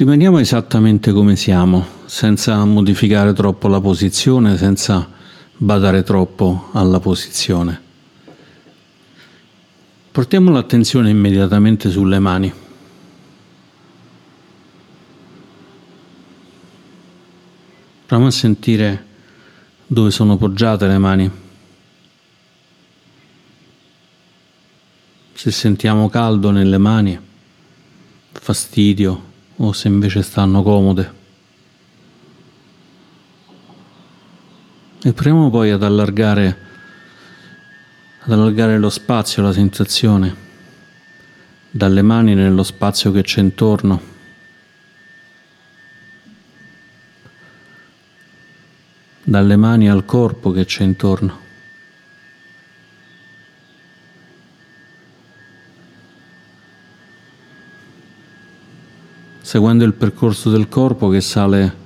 Rimaniamo esattamente come siamo, senza modificare troppo la posizione, senza badare troppo alla posizione. Portiamo l'attenzione immediatamente sulle mani. Proviamo a sentire dove sono poggiate le mani. Se sentiamo caldo nelle mani, fastidio, o se invece stanno comode. E proviamo poi ad allargare, ad allargare lo spazio, la sensazione, dalle mani nello spazio che c'è intorno. dalle mani al corpo che c'è intorno. Seguendo il percorso del corpo che sale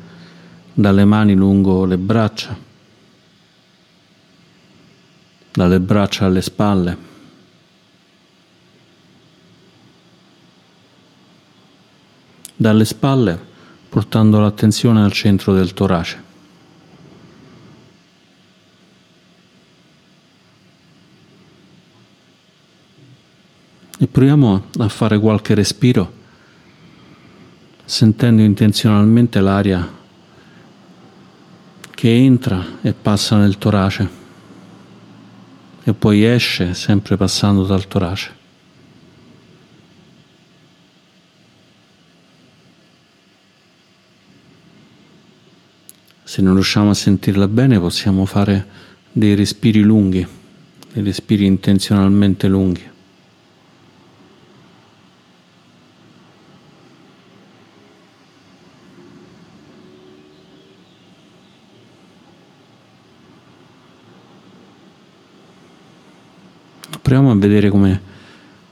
dalle mani lungo le braccia, dalle braccia alle spalle. Dalle spalle portando l'attenzione al centro del torace. E proviamo a fare qualche respiro sentendo intenzionalmente l'aria che entra e passa nel torace e poi esce sempre passando dal torace. Se non riusciamo a sentirla bene possiamo fare dei respiri lunghi, dei respiri intenzionalmente lunghi. Proviamo a vedere come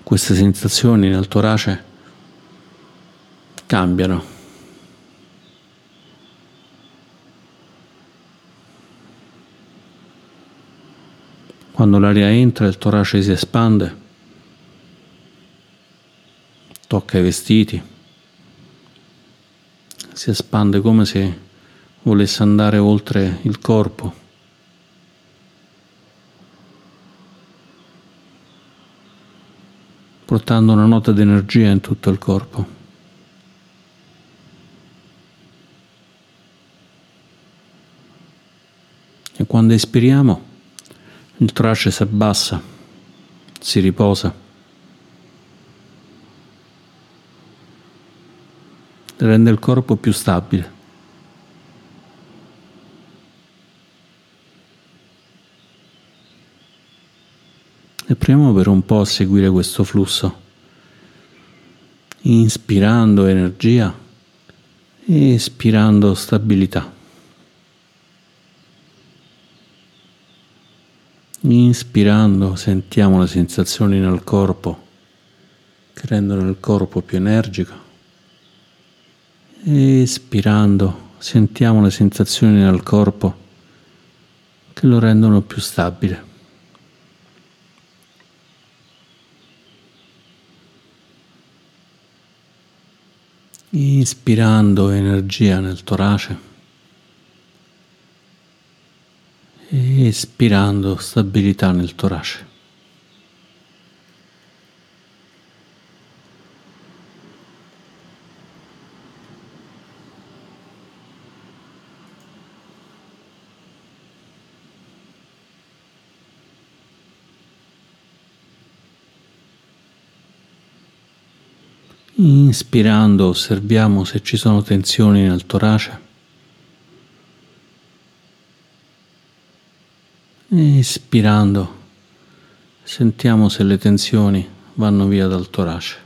queste sensazioni nel torace cambiano. Quando l'aria entra il torace si espande, tocca i vestiti, si espande come se volesse andare oltre il corpo. Portando una nota di energia in tutto il corpo. E quando espiriamo, il torace si abbassa, si riposa, rende il corpo più stabile. E proviamo per un po' a seguire questo flusso, inspirando energia espirando stabilità. Inspirando sentiamo le sensazioni nel corpo che rendono il corpo più energico. Espirando sentiamo le sensazioni nel corpo che lo rendono più stabile. Inspirando energia nel torace. Espirando stabilità nel torace. Inspirando osserviamo se ci sono tensioni nel torace. Espirando sentiamo se le tensioni vanno via dal torace.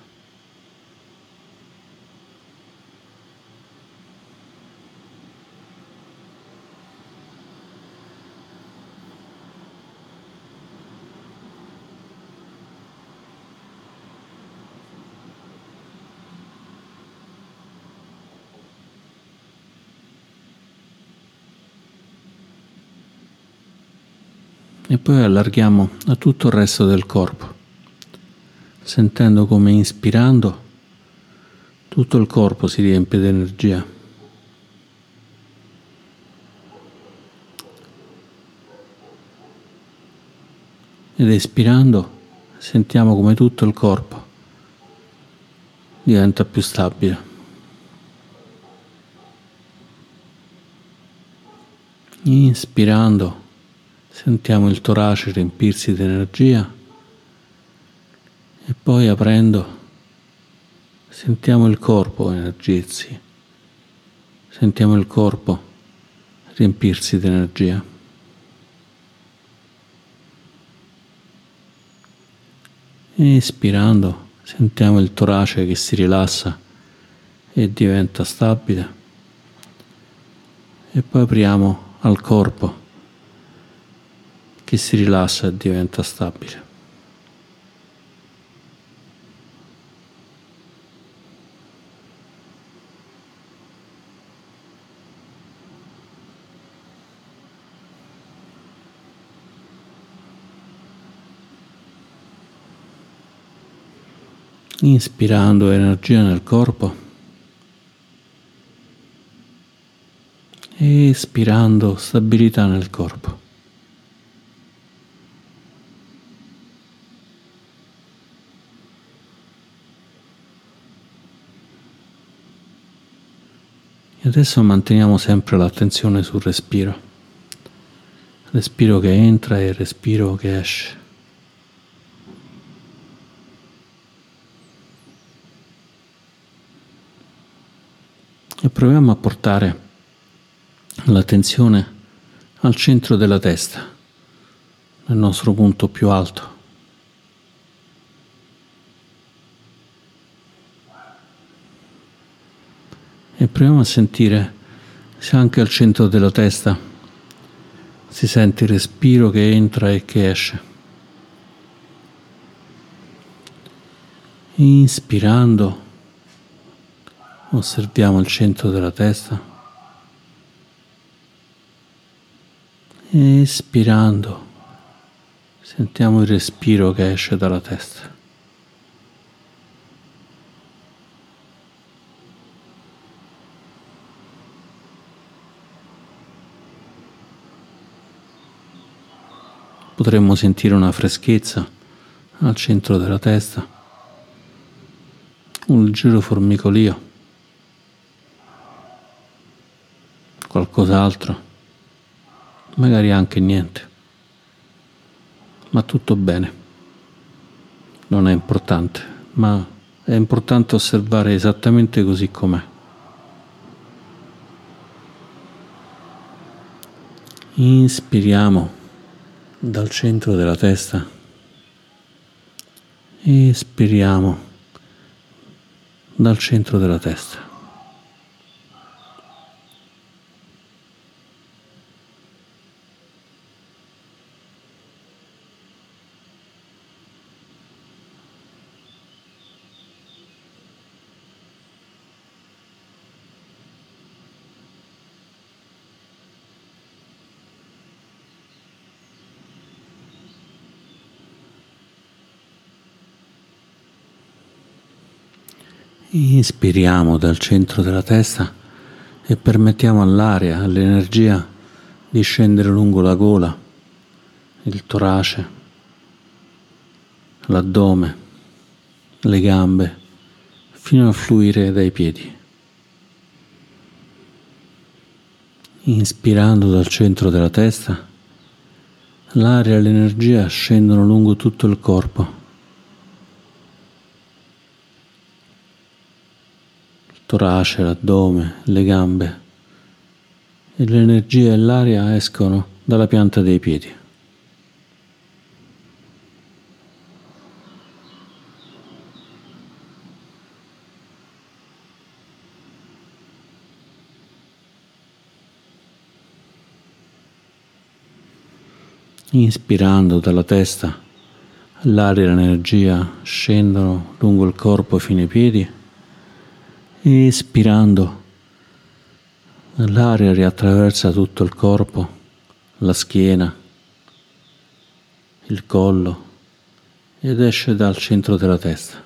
E poi allarghiamo a tutto il resto del corpo, sentendo come inspirando Tutto il corpo si riempie di energia. Ed espirando sentiamo come tutto il corpo diventa più stabile. Inspirando sentiamo il torace riempirsi di energia e poi aprendo sentiamo il corpo energizzi, sentiamo il corpo riempirsi di energia. Ispirando Sentiamo il torace che si rilassa e diventa stabile. E poi apriamo al corpo che si rilassa e diventa stabile. inspirando energia nel corpo espirando stabilità nel corpo. E adesso manteniamo sempre l'attenzione sul respiro. Respiro che entra e respiro che esce. e proviamo a portare l'attenzione al centro della testa, nel nostro punto più alto. E proviamo a sentire se anche al centro della testa si sente il respiro che entra e che esce. Inspirando Osserviamo il centro della testa. Espirando, sentiamo il respiro che esce dalla testa. Potremmo sentire una freschezza al centro della testa, un leggero formicolio. qualcos'altro, magari anche niente, ma tutto bene. Non è importante, ma è importante osservare esattamente così com'è. Inspiriamo dal centro della testa. Espiriamo dal centro della testa. Inspiriamo dal centro della testa e permettiamo all'aria, all'energia di scendere lungo la gola, il torace, l'addome, le gambe, fino a fluire dai piedi. Inspirando dal centro della testa, l'aria e l'energia scendono lungo tutto il corpo torace, l'addome, le gambe e l'energia e l'aria escono dalla pianta dei piedi. Inspirando dalla testa, l'aria e l'energia scendono lungo il corpo fino ai piedi Espirando, l'aria riattraversa tutto il corpo, la schiena, il collo ed esce dal centro della testa.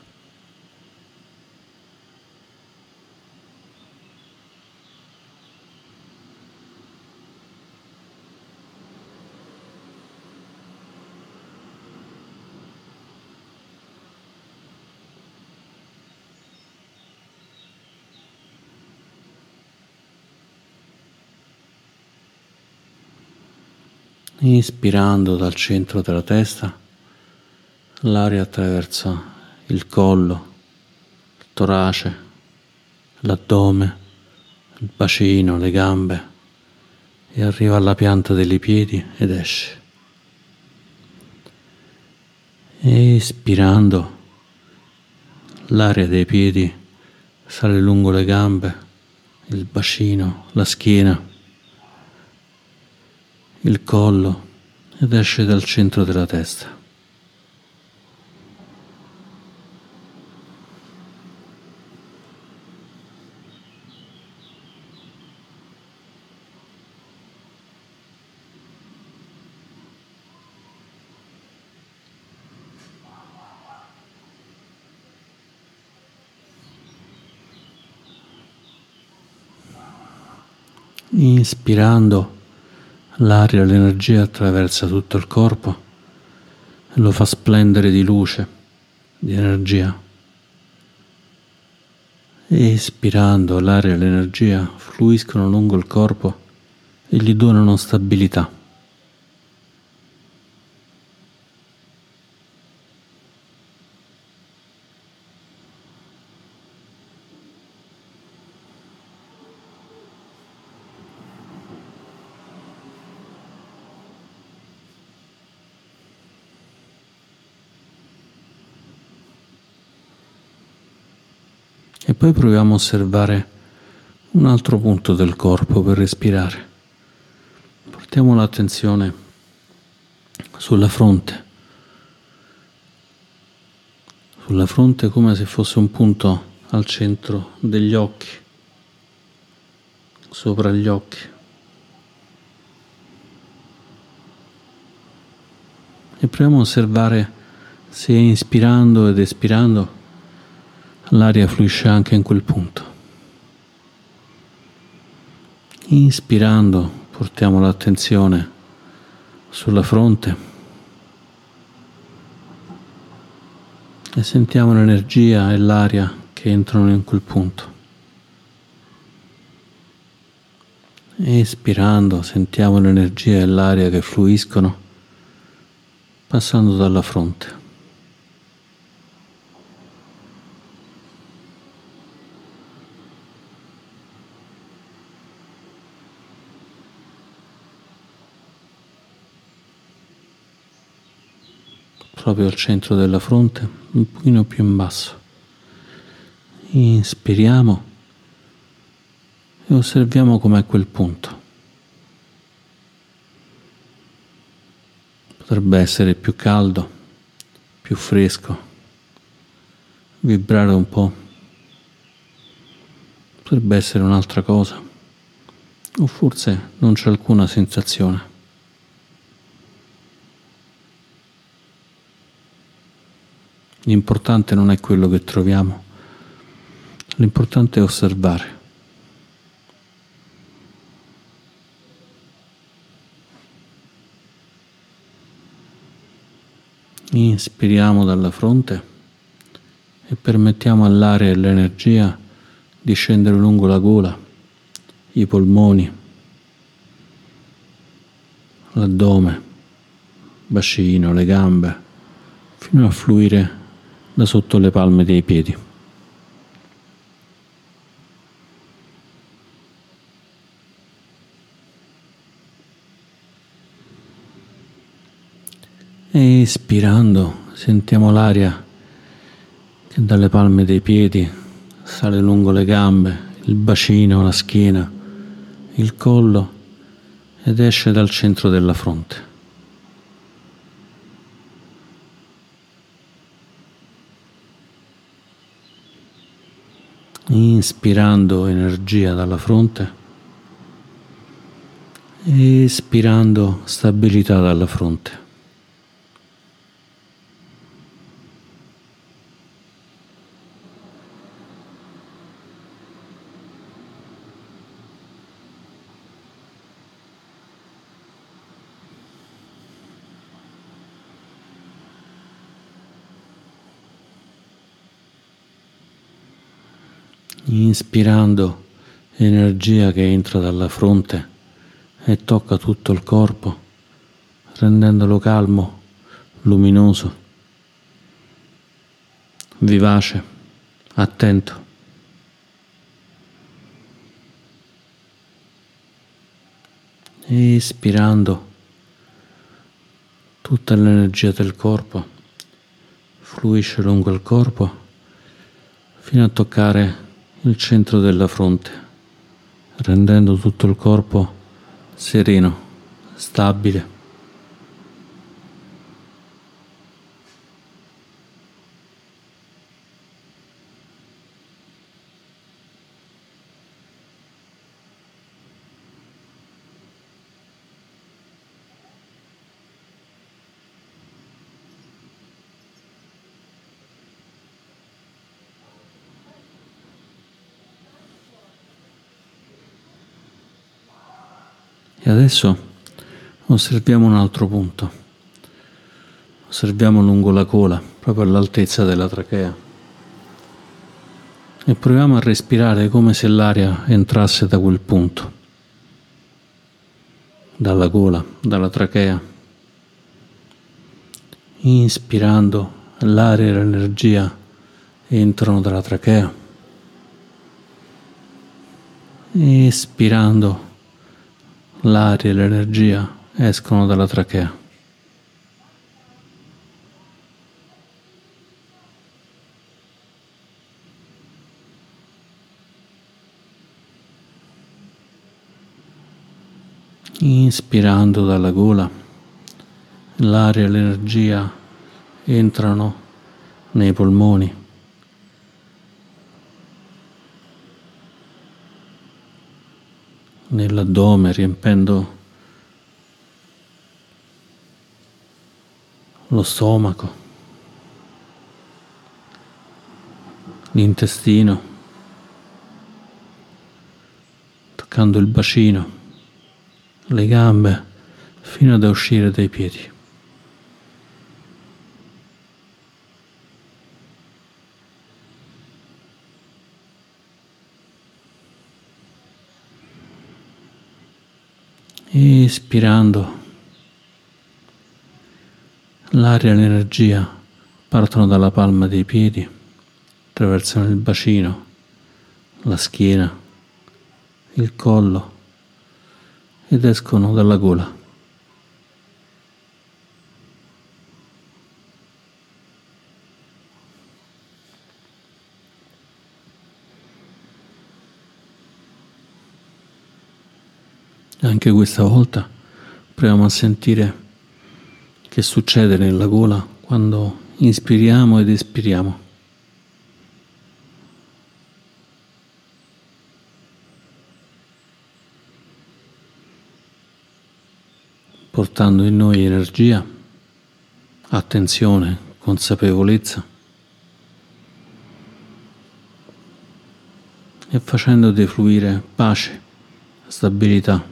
Inspirando dal centro della testa, l'aria attraversa il collo, il torace, l'addome, il bacino, le gambe e arriva alla pianta dei piedi ed esce. Espirando, l'aria dei piedi sale lungo le gambe, il bacino, la schiena, il collo ed esce dal centro della testa. Inspirando l'aria, l'energia attraversa tutto il corpo e lo fa splendere di luce, di energia. Espirando l'aria e l'energia fluiscono lungo il corpo e gli donano stabilità. E poi proviamo a osservare un altro punto del corpo per respirare. Portiamo l'attenzione sulla fronte, sulla fronte come se fosse un punto al centro degli occhi, sopra gli occhi. E proviamo a osservare se inspirando ed espirando l'aria fluisce anche in quel punto. Inspirando portiamo l'attenzione sulla fronte e sentiamo l'energia e l'aria che entrano in quel punto. Espirando sentiamo l'energia e l'aria che fluiscono passando dalla fronte. Proprio al centro della fronte, un pochino più in basso. Inspiriamo e osserviamo com'è quel punto. Potrebbe essere più caldo, più fresco, vibrare un po'. Potrebbe essere un'altra cosa, o forse non c'è alcuna sensazione. L'importante non è quello che troviamo, l'importante è osservare. Inspiriamo dalla fronte e permettiamo all'aria e all'energia di scendere lungo la gola, i polmoni, l'addome, bacino, le gambe, fino a fluire da sotto le palme dei piedi. E ispirando sentiamo l'aria che dalle palme dei piedi sale lungo le gambe, il bacino, la schiena, il collo ed esce dal centro della fronte. Inspirando energia dalla fronte, espirando stabilità dalla fronte. Inspirando energia che entra dalla fronte e tocca tutto il corpo, rendendolo calmo, luminoso, vivace, attento. Ispirando tutta l'energia del corpo fluisce lungo il corpo fino a toccare il centro della fronte, rendendo tutto il corpo sereno, stabile. Adesso osserviamo un altro punto. Osserviamo lungo la gola, proprio all'altezza della trachea. E proviamo a respirare come se l'aria entrasse da quel punto, dalla gola, dalla trachea. Inspirando, l'aria e l'energia entrano dalla trachea. Espirando, l'aria e l'energia escono dalla trachea. Inspirando dalla gola, l'aria e l'energia entrano nei polmoni. Nell'addome, riempendo lo stomaco, l'intestino, toccando il bacino, le gambe, fino ad uscire dai piedi. Ispirando, l'aria e l'energia partono dalla palma dei piedi, attraversano il bacino, la schiena, il collo ed escono dalla gola. Anche questa volta proviamo a sentire che succede nella gola quando inspiriamo ed espiriamo. Portando in noi energia, attenzione, consapevolezza e facendo defluire pace, stabilità.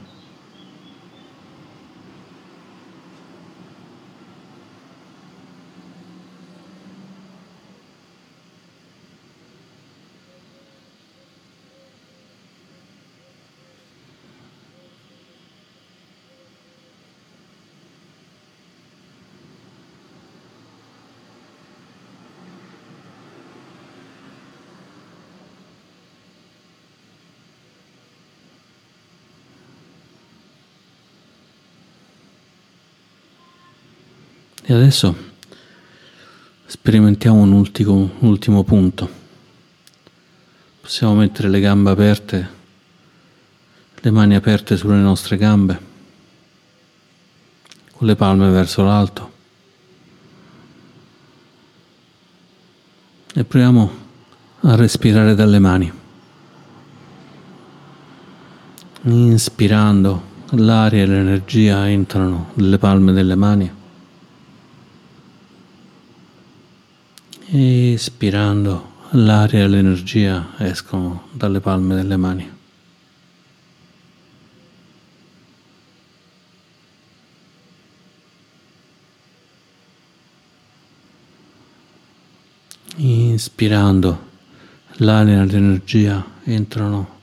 E adesso sperimentiamo un ultimo, un ultimo punto. Possiamo mettere le gambe aperte, le mani aperte sulle nostre gambe, con le palme verso l'alto. E proviamo a respirare dalle mani. Inspirando, l'aria e l'energia entrano nelle palme delle mani. Ispirando, l'aria e l'energia escono dalle palme delle mani. Inspirando, l'aria e l'energia entrano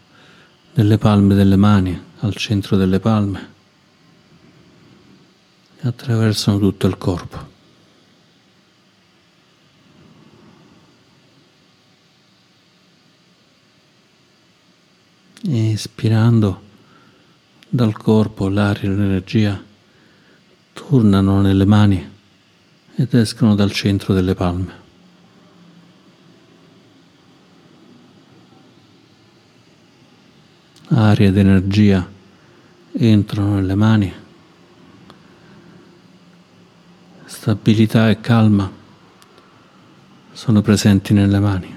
nelle palme delle mani, al centro delle palme. e attraversano tutto il corpo. E ispirando dal corpo l'aria e l'energia tornano nelle mani ed escono dal centro delle palme. Aria ed energia entrano nelle mani. Stabilità e calma sono presenti nelle mani.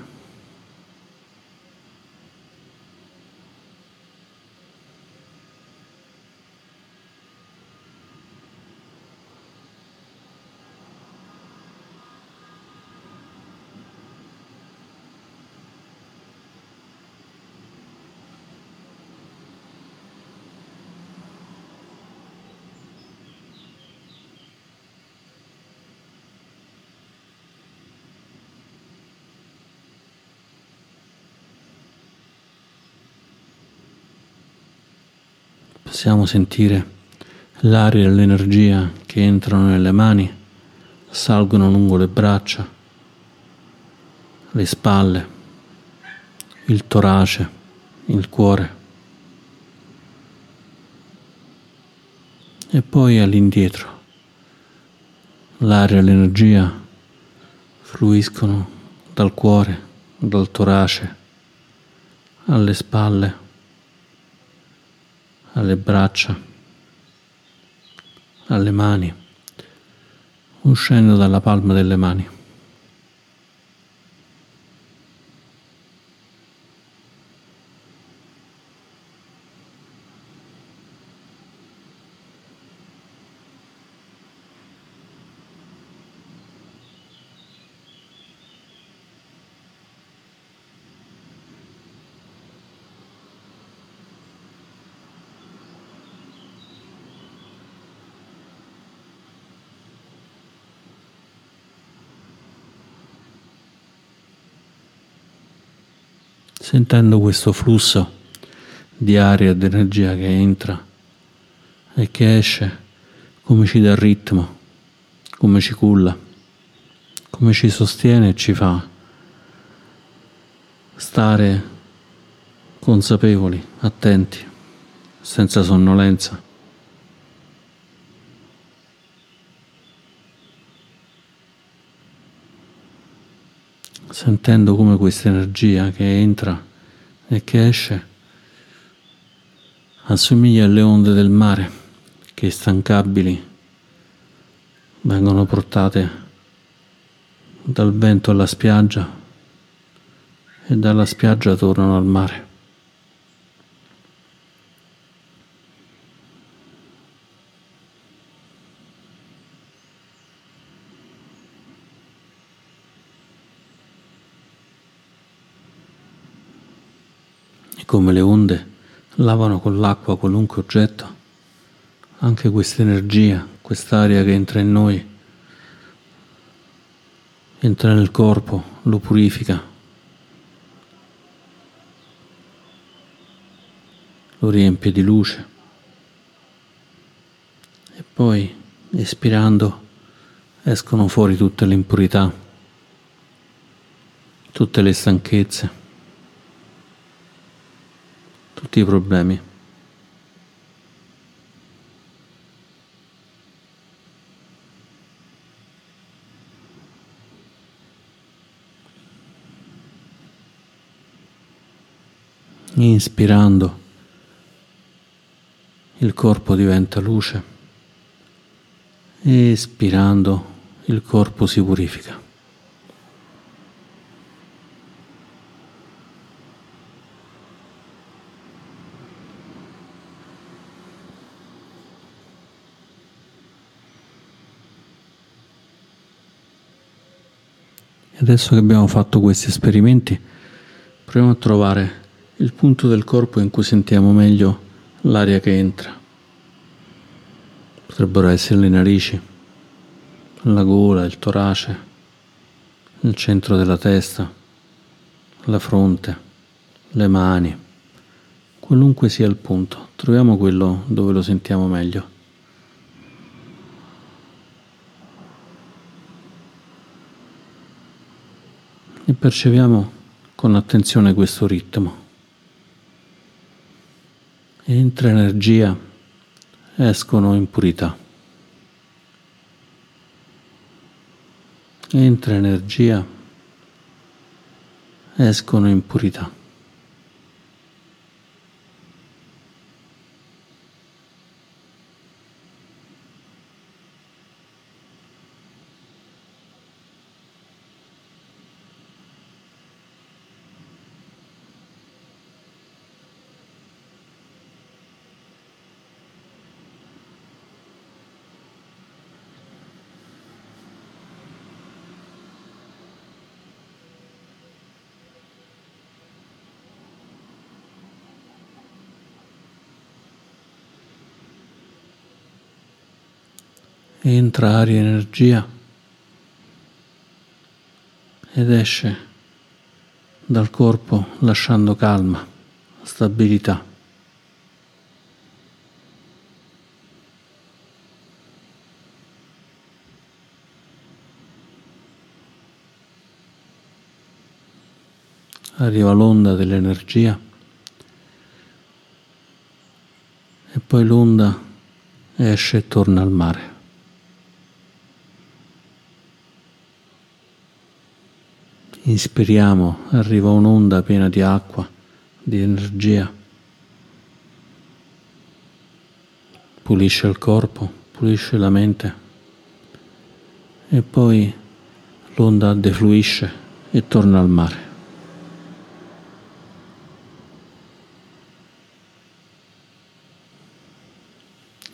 Possiamo sentire l'aria e l'energia che entrano nelle mani, salgono lungo le braccia, le spalle, il torace, il cuore e poi all'indietro. L'aria e l'energia fluiscono dal cuore, dal torace, alle spalle alle braccia, alle mani, uscendo dalla palma delle mani. Sentendo questo flusso di aria ed energia che entra e che esce, come ci dà ritmo, come ci culla, come ci sostiene e ci fa stare consapevoli, attenti, senza sonnolenza. Sentendo come questa energia che entra e che esce assomiglia alle onde del mare che instancabili vengono portate dal vento alla spiaggia e dalla spiaggia tornano al mare. Come le onde lavano con l'acqua qualunque oggetto, anche questa energia, quest'aria che entra in noi, entra nel corpo, lo purifica, lo riempie di luce. E poi espirando escono fuori tutte le impurità, tutte le stanchezze tutti i problemi. Inspirando, il corpo diventa luce, espirando, il corpo si purifica. Adesso che abbiamo fatto questi esperimenti, proviamo a trovare il punto del corpo in cui sentiamo meglio l'aria che entra. Potrebbero essere le narici, la gola, il torace, il centro della testa, la fronte, le mani. Qualunque sia il punto, troviamo quello dove lo sentiamo meglio. E percepiamo con attenzione questo ritmo. Entra energia, escono impurità. Entra energia, escono impurità. Entra aria e energia ed esce dal corpo lasciando calma, stabilità. Arriva l'onda dell'energia e poi l'onda esce e torna al mare. Inspiriamo, arriva un'onda piena di acqua, di energia. Pulisce il corpo, pulisce la mente e poi l'onda defluisce e torna al mare.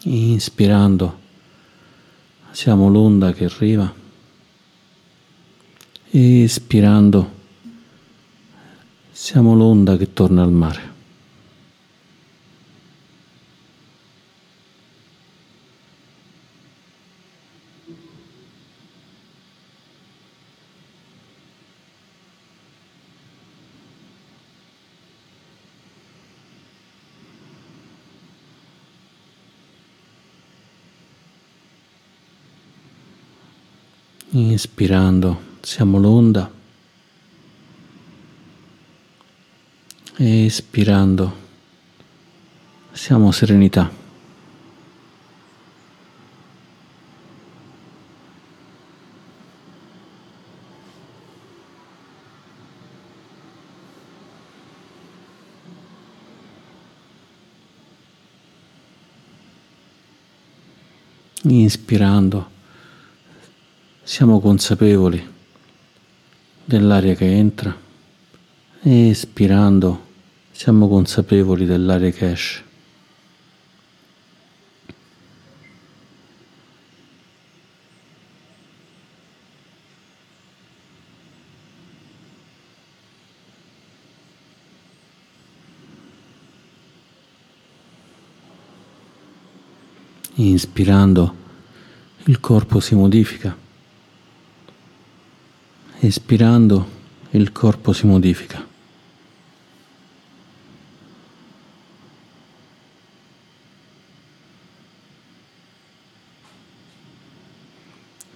Inspirando siamo l'onda che arriva espirando siamo l'onda che torna al mare. Inspirando siamo l'onda. Espirando siamo serenità. Inspirando siamo consapevoli dell'aria che entra e espirando siamo consapevoli dell'aria che esce. Inspirando il corpo si modifica. Espirando il corpo si modifica.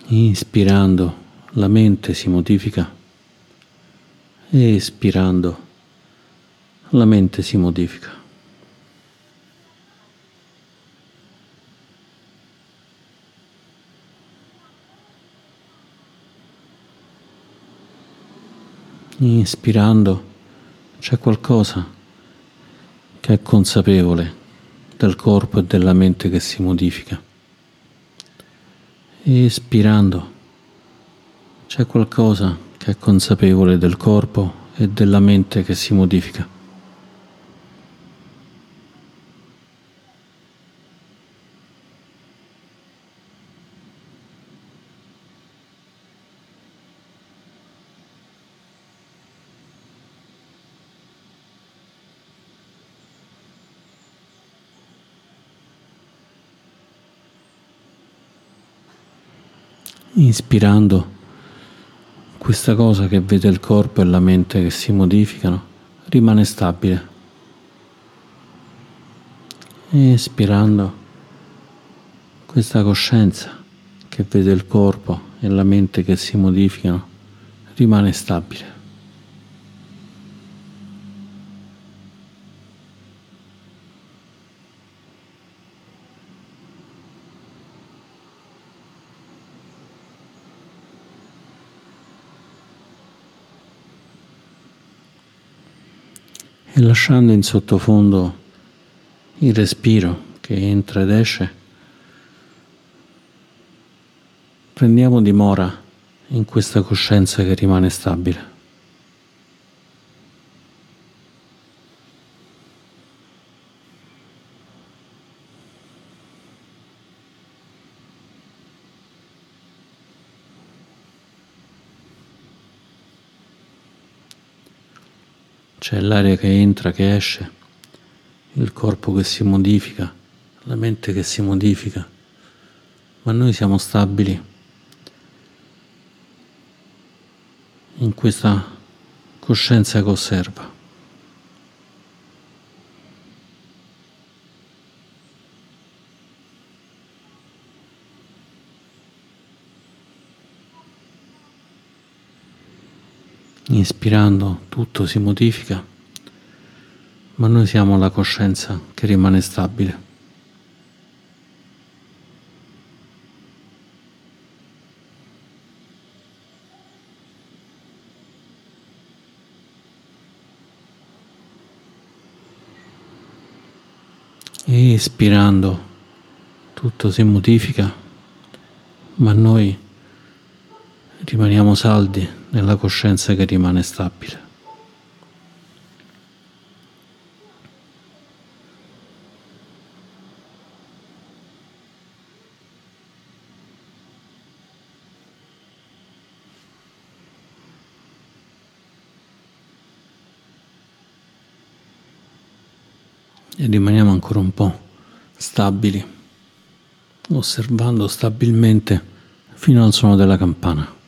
Inspirando la mente si modifica. Espirando la mente si modifica. Inspirando c'è qualcosa che è consapevole del corpo e della mente che si modifica. Espirando c'è qualcosa che è consapevole del corpo e della mente che si modifica. Inspirando questa cosa che vede il corpo e la mente che si modificano, rimane stabile. Espirando questa coscienza che vede il corpo e la mente che si modificano, rimane stabile. E lasciando in sottofondo il respiro che entra ed esce, prendiamo dimora in questa coscienza che rimane stabile. C'è l'aria che entra, che esce, il corpo che si modifica, la mente che si modifica, ma noi siamo stabili in questa coscienza che osserva. Inspirando tutto si modifica, ma noi siamo la coscienza che rimane stabile. E espirando tutto si modifica, ma noi rimaniamo saldi nella coscienza che rimane stabile. e rimaniamo ancora un po' stabili, osservando stabilmente fino al suono della campana.